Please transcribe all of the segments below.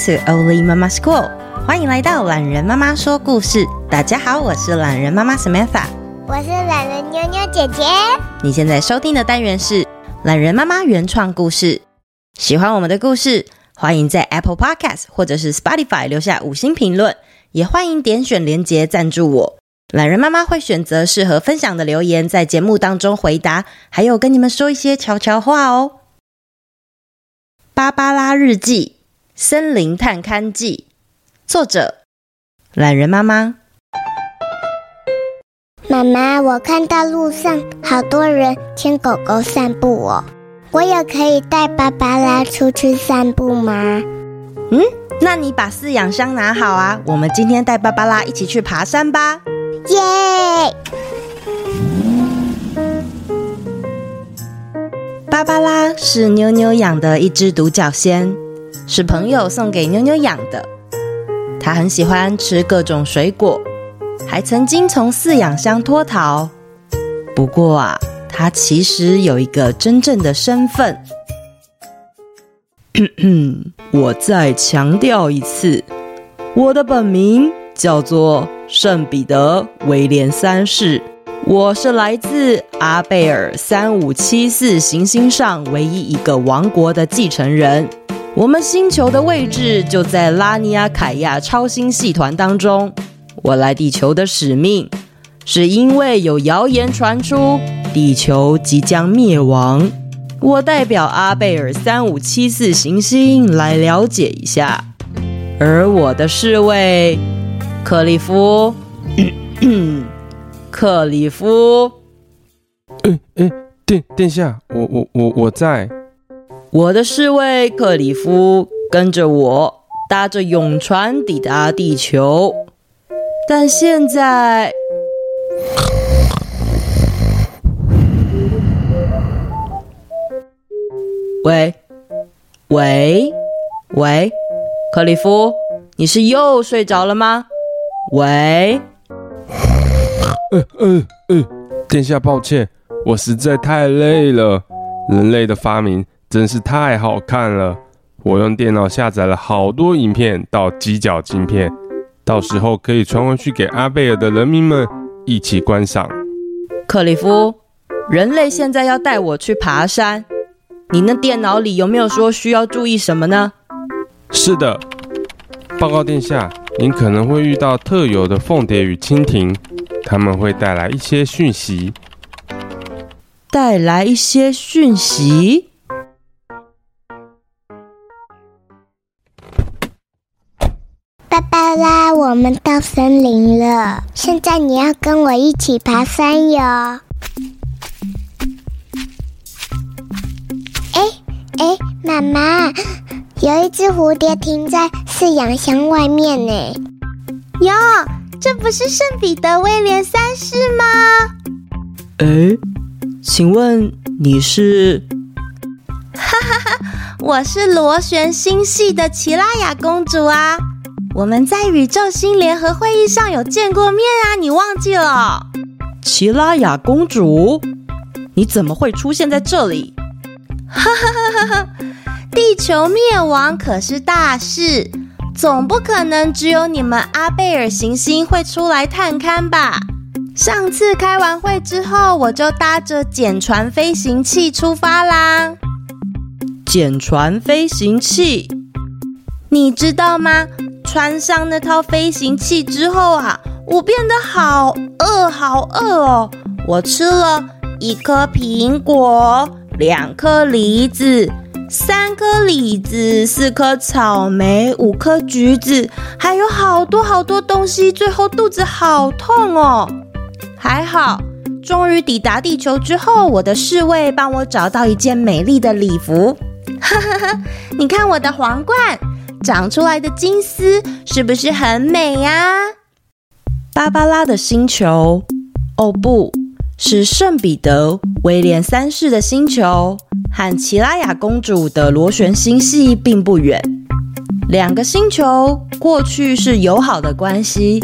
To Oli Mama School，欢迎来到懒人妈妈说故事。大家好，我是懒人妈妈 Samantha，我是懒人妞妞姐姐。你现在收听的单元是懒人妈妈原创故事。喜欢我们的故事，欢迎在 Apple Podcast 或者是 Spotify 留下五星评论，也欢迎点选连结赞助我。懒人妈妈会选择适合分享的留言，在节目当中回答，还有跟你们说一些悄悄话哦。芭芭拉日记。森林探勘记，作者：懒人妈妈。妈妈，我看到路上好多人牵狗狗散步哦，我也可以带芭芭拉出去散步吗？嗯，那你把饲养箱拿好啊，我们今天带芭芭拉一起去爬山吧。耶！芭芭拉是妞妞养的一只独角仙。是朋友送给妞妞养的，他很喜欢吃各种水果，还曾经从饲养箱脱逃。不过啊，他其实有一个真正的身份。我再强调一次，我的本名叫做圣彼得威廉三世，我是来自阿贝尔三五七四行星上唯一一个王国的继承人。我们星球的位置就在拉尼亚凯亚超星系团当中。我来地球的使命，是因为有谣言传出地球即将灭亡。我代表阿贝尔三五七四行星来了解一下。而我的侍卫克里夫，克里夫，哎哎，殿殿下，我我我我在。我的侍卫克里夫跟着我搭着永船抵达地球，但现在，喂，喂，喂，克里夫，你是又睡着了吗？喂，嗯嗯嗯，殿下抱歉，我实在太累了，人类的发明。真是太好看了！我用电脑下载了好多影片到犄角晶片，到时候可以传回去给阿贝尔的人民们一起观赏。克里夫，人类现在要带我去爬山，你那电脑里有没有说需要注意什么呢？是的，报告殿下，您可能会遇到特有的凤蝶与蜻蜓，他们会带来一些讯息。带来一些讯息？芭芭拉，我们到森林了。现在你要跟我一起爬山哟。哎哎，妈妈，有一只蝴蝶停在饲养箱外面呢。哟，这不是圣彼得威廉三世吗？哎，请问你是？哈哈哈，我是螺旋星系的奇拉雅公主啊。我们在宇宙星联合会议上有见过面啊，你忘记了？奇拉雅公主，你怎么会出现在这里？哈哈哈哈哈！地球灭亡可是大事，总不可能只有你们阿贝尔行星会出来探勘吧？上次开完会之后，我就搭着简船飞行器出发啦。简船飞行器，你知道吗？穿上那套飞行器之后啊，我变得好饿，好饿哦！我吃了一颗苹果，两颗梨子，三颗李子，四颗草莓，五颗橘子，还有好多好多东西。最后肚子好痛哦！还好，终于抵达地球之后，我的侍卫帮我找到一件美丽的礼服。哈哈哈！你看我的皇冠。长出来的金丝是不是很美呀？芭芭拉的星球，哦不，是圣彼得威廉三世的星球，和奇拉雅公主的螺旋星系并不远。两个星球过去是友好的关系，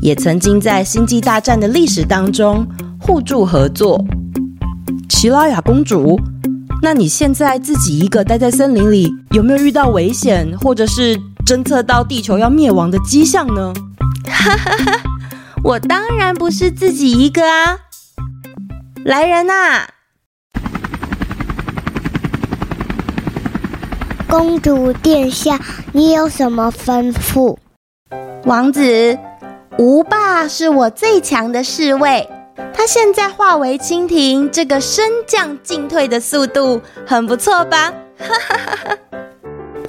也曾经在星际大战的历史当中互助合作。奇拉雅公主，那你现在自己一个待在森林里，有没有遇到危险，或者是侦测到地球要灭亡的迹象呢？哈哈哈，我当然不是自己一个啊！来人呐、啊！公主殿下，你有什么吩咐？王子，吴霸是我最强的侍卫。他现在化为蜻蜓，这个升降进退的速度很不错吧？哈哈哈哈！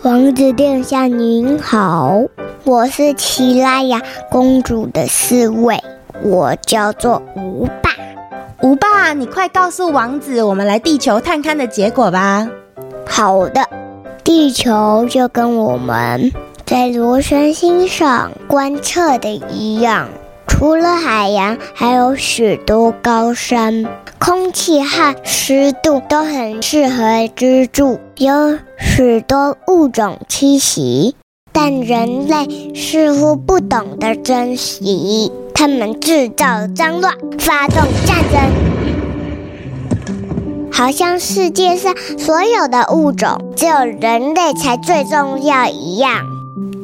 王子殿下您好，我是奇拉雅公主的侍卫，我叫做吴爸。吴爸，你快告诉王子，我们来地球探勘的结果吧。好的，地球就跟我们在螺旋星上观测的一样。除了海洋，还有许多高山，空气和湿度都很适合居住，有许多物种栖息。但人类似乎不懂得珍惜，他们制造脏乱，发动战争，好像世界上所有的物种只有人类才最重要一样。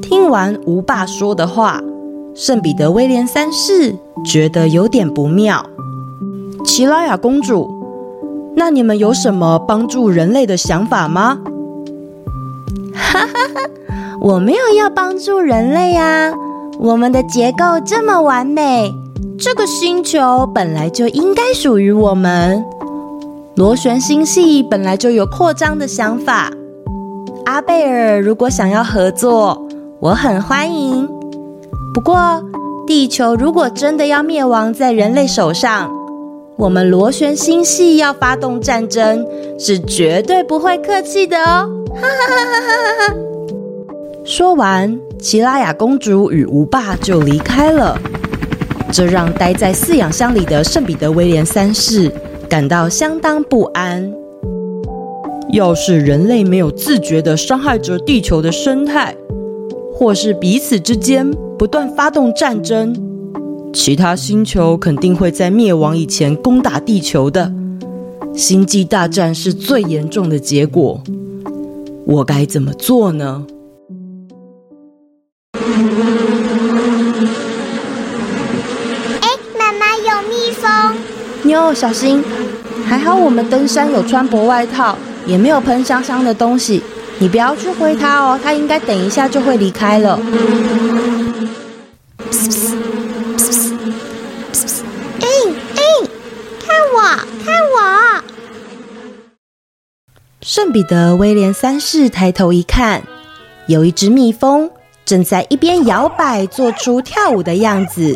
听完吴爸说的话。圣彼得威廉三世觉得有点不妙。奇拉雅公主，那你们有什么帮助人类的想法吗？哈哈哈，我没有要帮助人类啊！我们的结构这么完美，这个星球本来就应该属于我们。螺旋星系本来就有扩张的想法。阿贝尔，如果想要合作，我很欢迎。不过，地球如果真的要灭亡在人类手上，我们螺旋星系要发动战争是绝对不会客气的哦！哈哈哈哈哈哈！说完，奇拉雅公主与吴爸就离开了，这让待在饲养箱里的圣彼得威廉三世感到相当不安。要是人类没有自觉地伤害着地球的生态，或是彼此之间，不断发动战争，其他星球肯定会在灭亡以前攻打地球的。星际大战是最严重的结果，我该怎么做呢？哎，妈妈有蜜蜂！妞，小心！还好我们登山有穿薄外套，也没有喷香香的东西。你不要去挥它哦，它应该等一下就会离开了。看我看我圣彼得威廉三世抬头一看，有一只蜜蜂正在一边摇摆，做出跳舞的样子。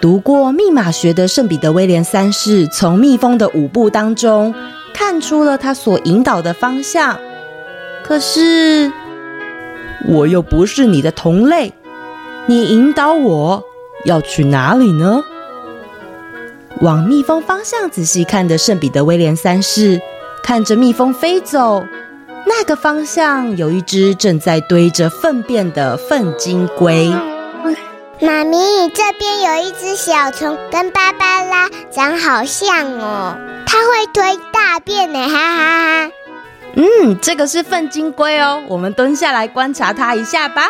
读过密码学的圣彼得威廉三世从蜜蜂的舞步当中看出了他所引导的方向。可是，我又不是你的同类，你引导我要去哪里呢？往蜜蜂方向仔细看的圣彼得威廉三世。看着蜜蜂飞走，那个方向有一只正在堆着粪便的粪金龟。妈咪，这边有一只小虫，跟芭芭拉长好像哦，它会推大便呢，哈哈哈。嗯，这个是粪金龟哦，我们蹲下来观察它一下吧。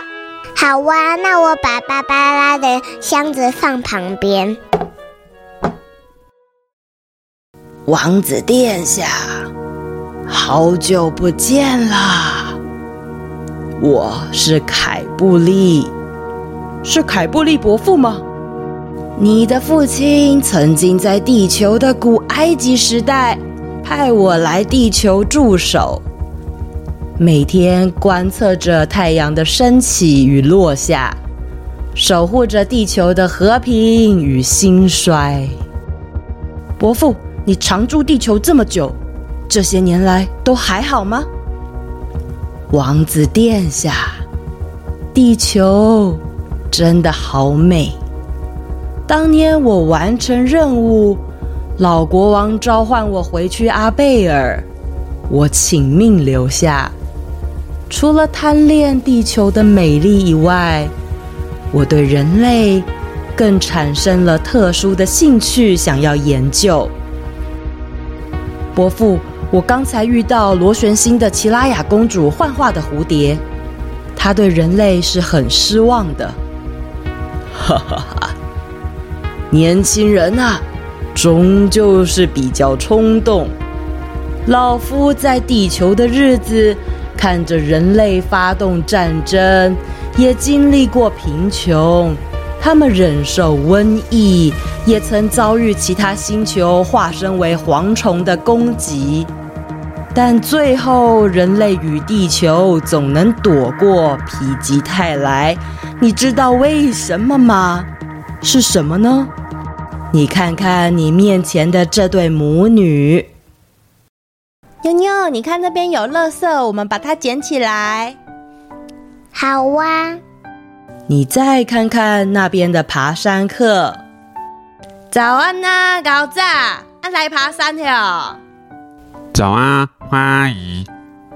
好哇，那我把芭芭拉的箱子放旁边。王子殿下。好久不见啦！我是凯布利，是凯布利伯父吗？你的父亲曾经在地球的古埃及时代派我来地球驻守，每天观测着太阳的升起与落下，守护着地球的和平与兴衰。伯父，你常驻地球这么久。这些年来都还好吗？王子殿下，地球真的好美。当年我完成任务，老国王召唤我回去阿贝尔，我请命留下。除了贪恋地球的美丽以外，我对人类更产生了特殊的兴趣，想要研究。伯父。我刚才遇到螺旋星的奇拉雅公主幻化的蝴蝶，她对人类是很失望的。哈哈哈，年轻人啊，终究是比较冲动。老夫在地球的日子，看着人类发动战争，也经历过贫穷。他们忍受瘟疫，也曾遭遇其他星球化身为蝗虫的攻击，但最后人类与地球总能躲过否极泰来。你知道为什么吗？是什么呢？你看看你面前的这对母女。妞妞，你看那边有垃圾，我们把它捡起来。好哇。你再看看那边的爬山客。早安呐、啊，高子，啊来爬山了。早安，花阿姨。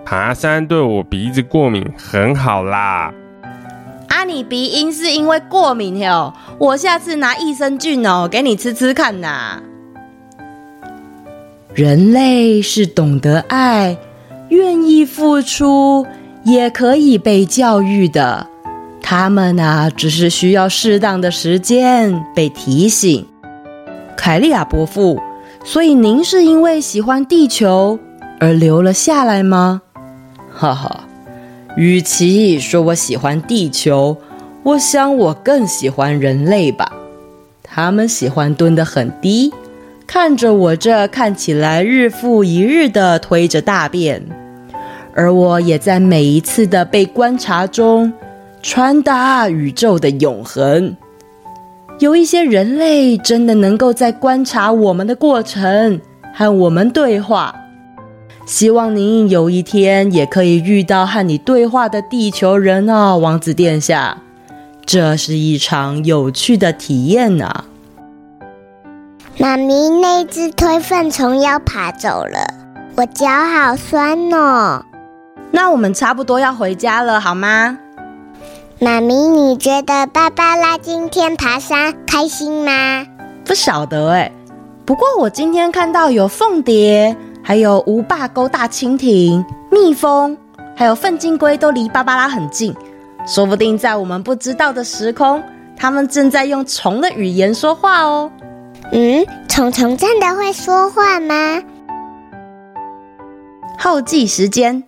爬山对我鼻子过敏很好啦。你鼻音是因为过敏哟？我下次拿益生菌哦，给你吃吃看呐。人类是懂得爱、愿意付出，也可以被教育的。他们啊，只是需要适当的时间被提醒。凯利亚伯父，所以您是因为喜欢地球而留了下来吗？哈哈，与其说我喜欢地球，我想我更喜欢人类吧。他们喜欢蹲得很低，看着我这看起来日复一日的推着大便，而我也在每一次的被观察中。传达宇宙的永恒。有一些人类真的能够在观察我们的过程，和我们对话。希望您有一天也可以遇到和你对话的地球人哦，王子殿下。这是一场有趣的体验呢、啊。妈咪，那只推粪虫要爬走了，我脚好酸哦。那我们差不多要回家了，好吗？妈咪，你觉得芭芭拉今天爬山开心吗？不晓得哎，不过我今天看到有凤蝶，还有无霸沟大蜻蜓、蜜蜂，还有粪金龟都离芭芭拉很近，说不定在我们不知道的时空，他们正在用虫的语言说话哦。嗯，虫虫真的会说话吗？后记时间。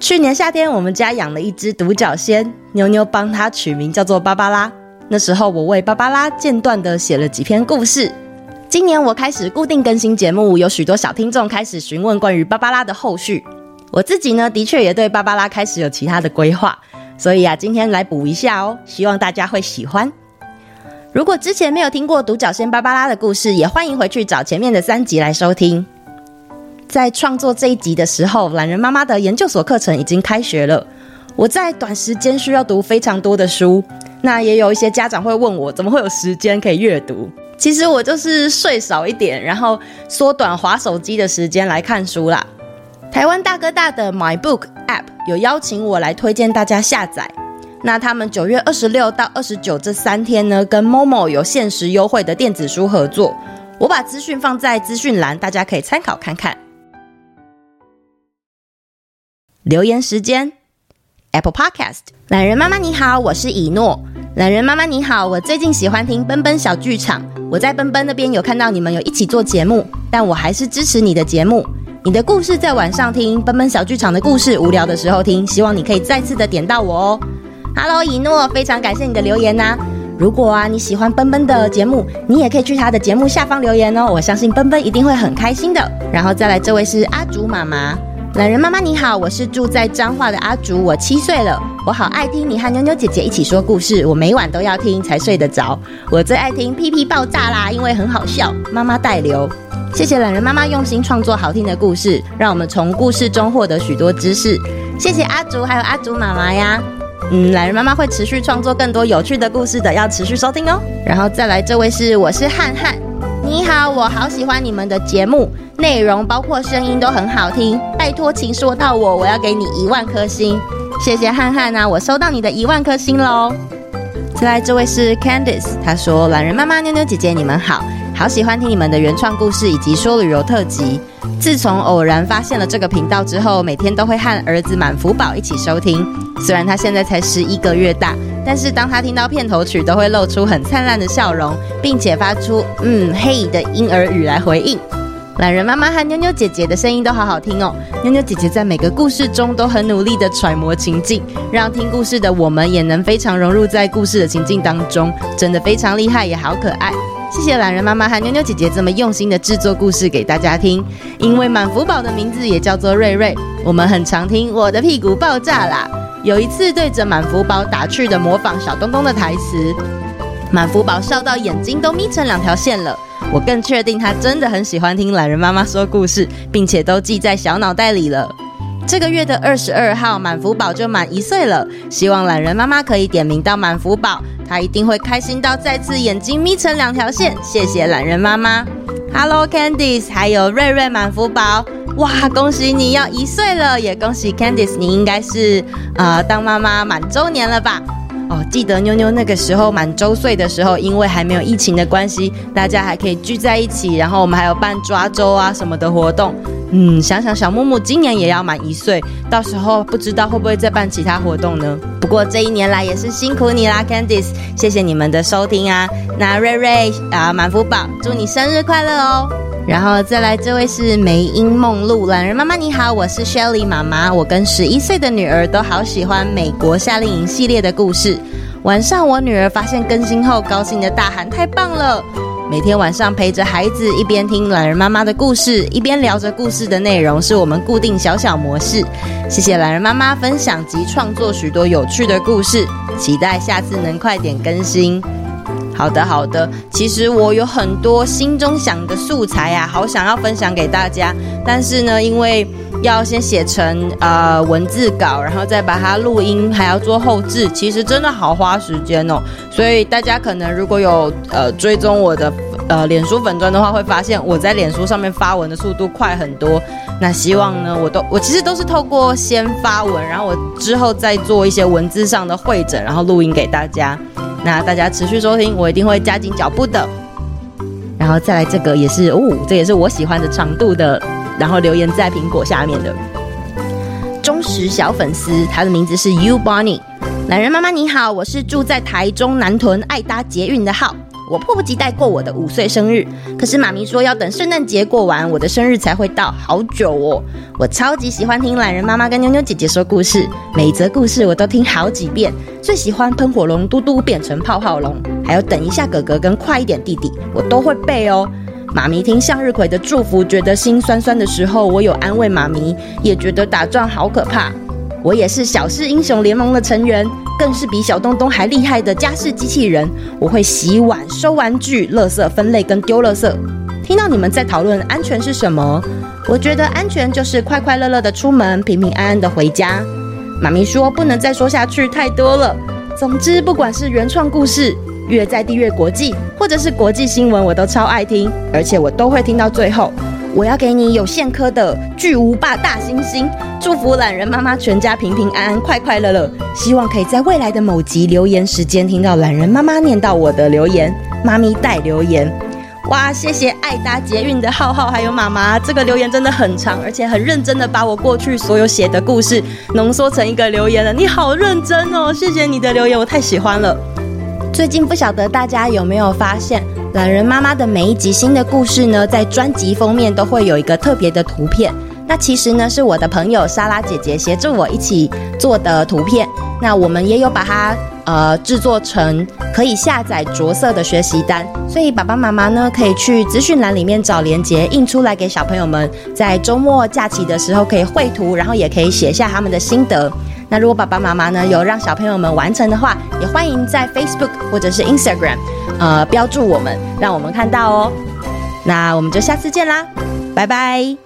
去年夏天，我们家养了一只独角仙，妞妞帮它取名叫做芭芭拉。那时候，我为芭芭拉间断的写了几篇故事。今年我开始固定更新节目，有许多小听众开始询问关于芭芭拉的后续。我自己呢，的确也对芭芭拉开始有其他的规划，所以啊，今天来补一下哦，希望大家会喜欢。如果之前没有听过独角仙芭芭拉的故事，也欢迎回去找前面的三集来收听。在创作这一集的时候，懒人妈妈的研究所课程已经开学了。我在短时间需要读非常多的书，那也有一些家长会问我，怎么会有时间可以阅读？其实我就是睡少一点，然后缩短滑手机的时间来看书啦。台湾大哥大的 My Book App 有邀请我来推荐大家下载。那他们九月二十六到二十九这三天呢，跟 Momo 有限时优惠的电子书合作。我把资讯放在资讯栏，大家可以参考看看。留言时间，Apple Podcast，懒人妈妈你好，我是以诺。懒人妈妈你好，我最近喜欢听奔奔小剧场，我在奔奔那边有看到你们有一起做节目，但我还是支持你的节目。你的故事在晚上听，奔奔小剧场的故事无聊的时候听，希望你可以再次的点到我哦。Hello，以诺，非常感谢你的留言呐、如果啊你喜欢奔奔的节目，你也可以去他的节目下方留言哦，我相信奔奔一定会很开心的。然后再来，这位是阿竹妈妈。懒人妈妈你好，我是住在彰化的阿竹，我七岁了，我好爱听你和妞妞姐姐一起说故事，我每晚都要听才睡得着。我最爱听屁屁爆炸啦，因为很好笑。妈妈代留，谢谢懒人妈妈用心创作好听的故事，让我们从故事中获得许多知识。谢谢阿竹还有阿竹妈妈呀，嗯，懒人妈妈会持续创作更多有趣的故事的，要持续收听哦。然后再来这位是我是汉汉，你好，我好喜欢你们的节目。内容包括声音都很好听，拜托，请说到我，我要给你一万颗星，谢谢汉汉啊，我收到你的一万颗星喽。再来，这位是 Candice，她说：“懒人妈妈、妞妞姐姐，你们好，好喜欢听你们的原创故事以及说旅游特辑。自从偶然发现了这个频道之后，每天都会和儿子满福宝一起收听。虽然他现在才十一个月大，但是当他听到片头曲，都会露出很灿烂的笑容，并且发出“嗯嘿”的婴儿语来回应。懒人妈妈和妞妞姐姐的声音都好好听哦。妞妞姐姐在每个故事中都很努力地揣摩情境，让听故事的我们也能非常融入在故事的情境当中，真的非常厉害，也好可爱。谢谢懒人妈妈和妞妞姐姐这么用心的制作故事给大家听。因为满福宝的名字也叫做瑞瑞，我们很常听我的屁股爆炸啦。有一次对着满福宝打趣的模仿小东东的台词，满福宝笑到眼睛都眯成两条线了。我更确定他真的很喜欢听懒人妈妈说故事，并且都记在小脑袋里了。这个月的二十二号，满福宝就满一岁了。希望懒人妈妈可以点名到满福宝，他一定会开心到再次眼睛眯成两条线。谢谢懒人妈妈。Hello Candice，还有瑞瑞满福宝，哇，恭喜你要一岁了，也恭喜 Candice，你应该是呃当妈妈满周年了吧？哦，记得妞妞那个时候满周岁的时候，因为还没有疫情的关系，大家还可以聚在一起，然后我们还有办抓周啊什么的活动。嗯，想想小木木今年也要满一岁，到时候不知道会不会再办其他活动呢？不过这一年来也是辛苦你啦，Candice，谢谢你们的收听啊。那瑞瑞啊，满福宝，祝你生日快乐哦。然后再来，这位是梅英梦露，懒人妈妈你好，我是 Shelly 妈妈，我跟十一岁的女儿都好喜欢美国夏令营系列的故事。晚上我女儿发现更新后，高兴的大喊：“太棒了！”每天晚上陪着孩子一边听懒人妈妈的故事，一边聊着故事的内容，是我们固定小小模式。谢谢懒人妈妈分享及创作许多有趣的故事，期待下次能快点更新。好的，好的。其实我有很多心中想的素材啊，好想要分享给大家。但是呢，因为要先写成呃文字稿，然后再把它录音，还要做后置，其实真的好花时间哦。所以大家可能如果有呃追踪我的呃脸书粉砖的话，会发现我在脸书上面发文的速度快很多。那希望呢，我都我其实都是透过先发文，然后我之后再做一些文字上的会诊，然后录音给大家。那大家持续收听，我一定会加紧脚步的。然后再来这个也是哦，这也是我喜欢的长度的。然后留言在苹果下面的忠实小粉丝，他的名字是 You Bonnie。懒人妈妈你好，我是住在台中南屯爱搭捷运的号。我迫不及待过我的五岁生日，可是妈咪说要等圣诞节过完，我的生日才会到，好久哦。我超级喜欢听懒人妈妈跟妞妞姐姐说故事，每则故事我都听好几遍。最喜欢喷火龙嘟嘟变成泡泡龙，还有等一下哥哥跟快一点弟弟，我都会背哦。妈咪听向日葵的祝福，觉得心酸酸的时候，我有安慰妈咪，也觉得打仗好可怕。我也是小事英雄联盟的成员。更是比小东东还厉害的家事机器人。我会洗碗、收玩具、垃圾分类跟丢垃圾。听到你们在讨论安全是什么，我觉得安全就是快快乐乐的出门，平平安安的回家。妈咪说不能再说下去，太多了。总之，不管是原创故事、越在地越国际，或者是国际新闻，我都超爱听，而且我都会听到最后。我要给你有线科的巨无霸大猩猩，祝福懒人妈妈全家平平安安、快快乐乐。希望可以在未来的某集留言时间听到懒人妈妈念到我的留言，妈咪带留言。哇，谢谢爱搭捷运的浩浩还有妈妈，这个留言真的很长，而且很认真的把我过去所有写的故事浓缩成一个留言了。你好认真哦，谢谢你的留言，我太喜欢了。最近不晓得大家有没有发现？懒人妈妈的每一集新的故事呢，在专辑封面都会有一个特别的图片。那其实呢，是我的朋友莎拉姐姐协助我一起做的图片。那我们也有把它呃制作成可以下载着色的学习单，所以爸爸妈妈呢可以去资讯栏里面找连接印出来给小朋友们，在周末假期的时候可以绘图，然后也可以写下他们的心得。那如果爸爸妈妈呢有让小朋友们完成的话，也欢迎在 Facebook 或者是 Instagram，呃标注我们，让我们看到哦。那我们就下次见啦，拜拜。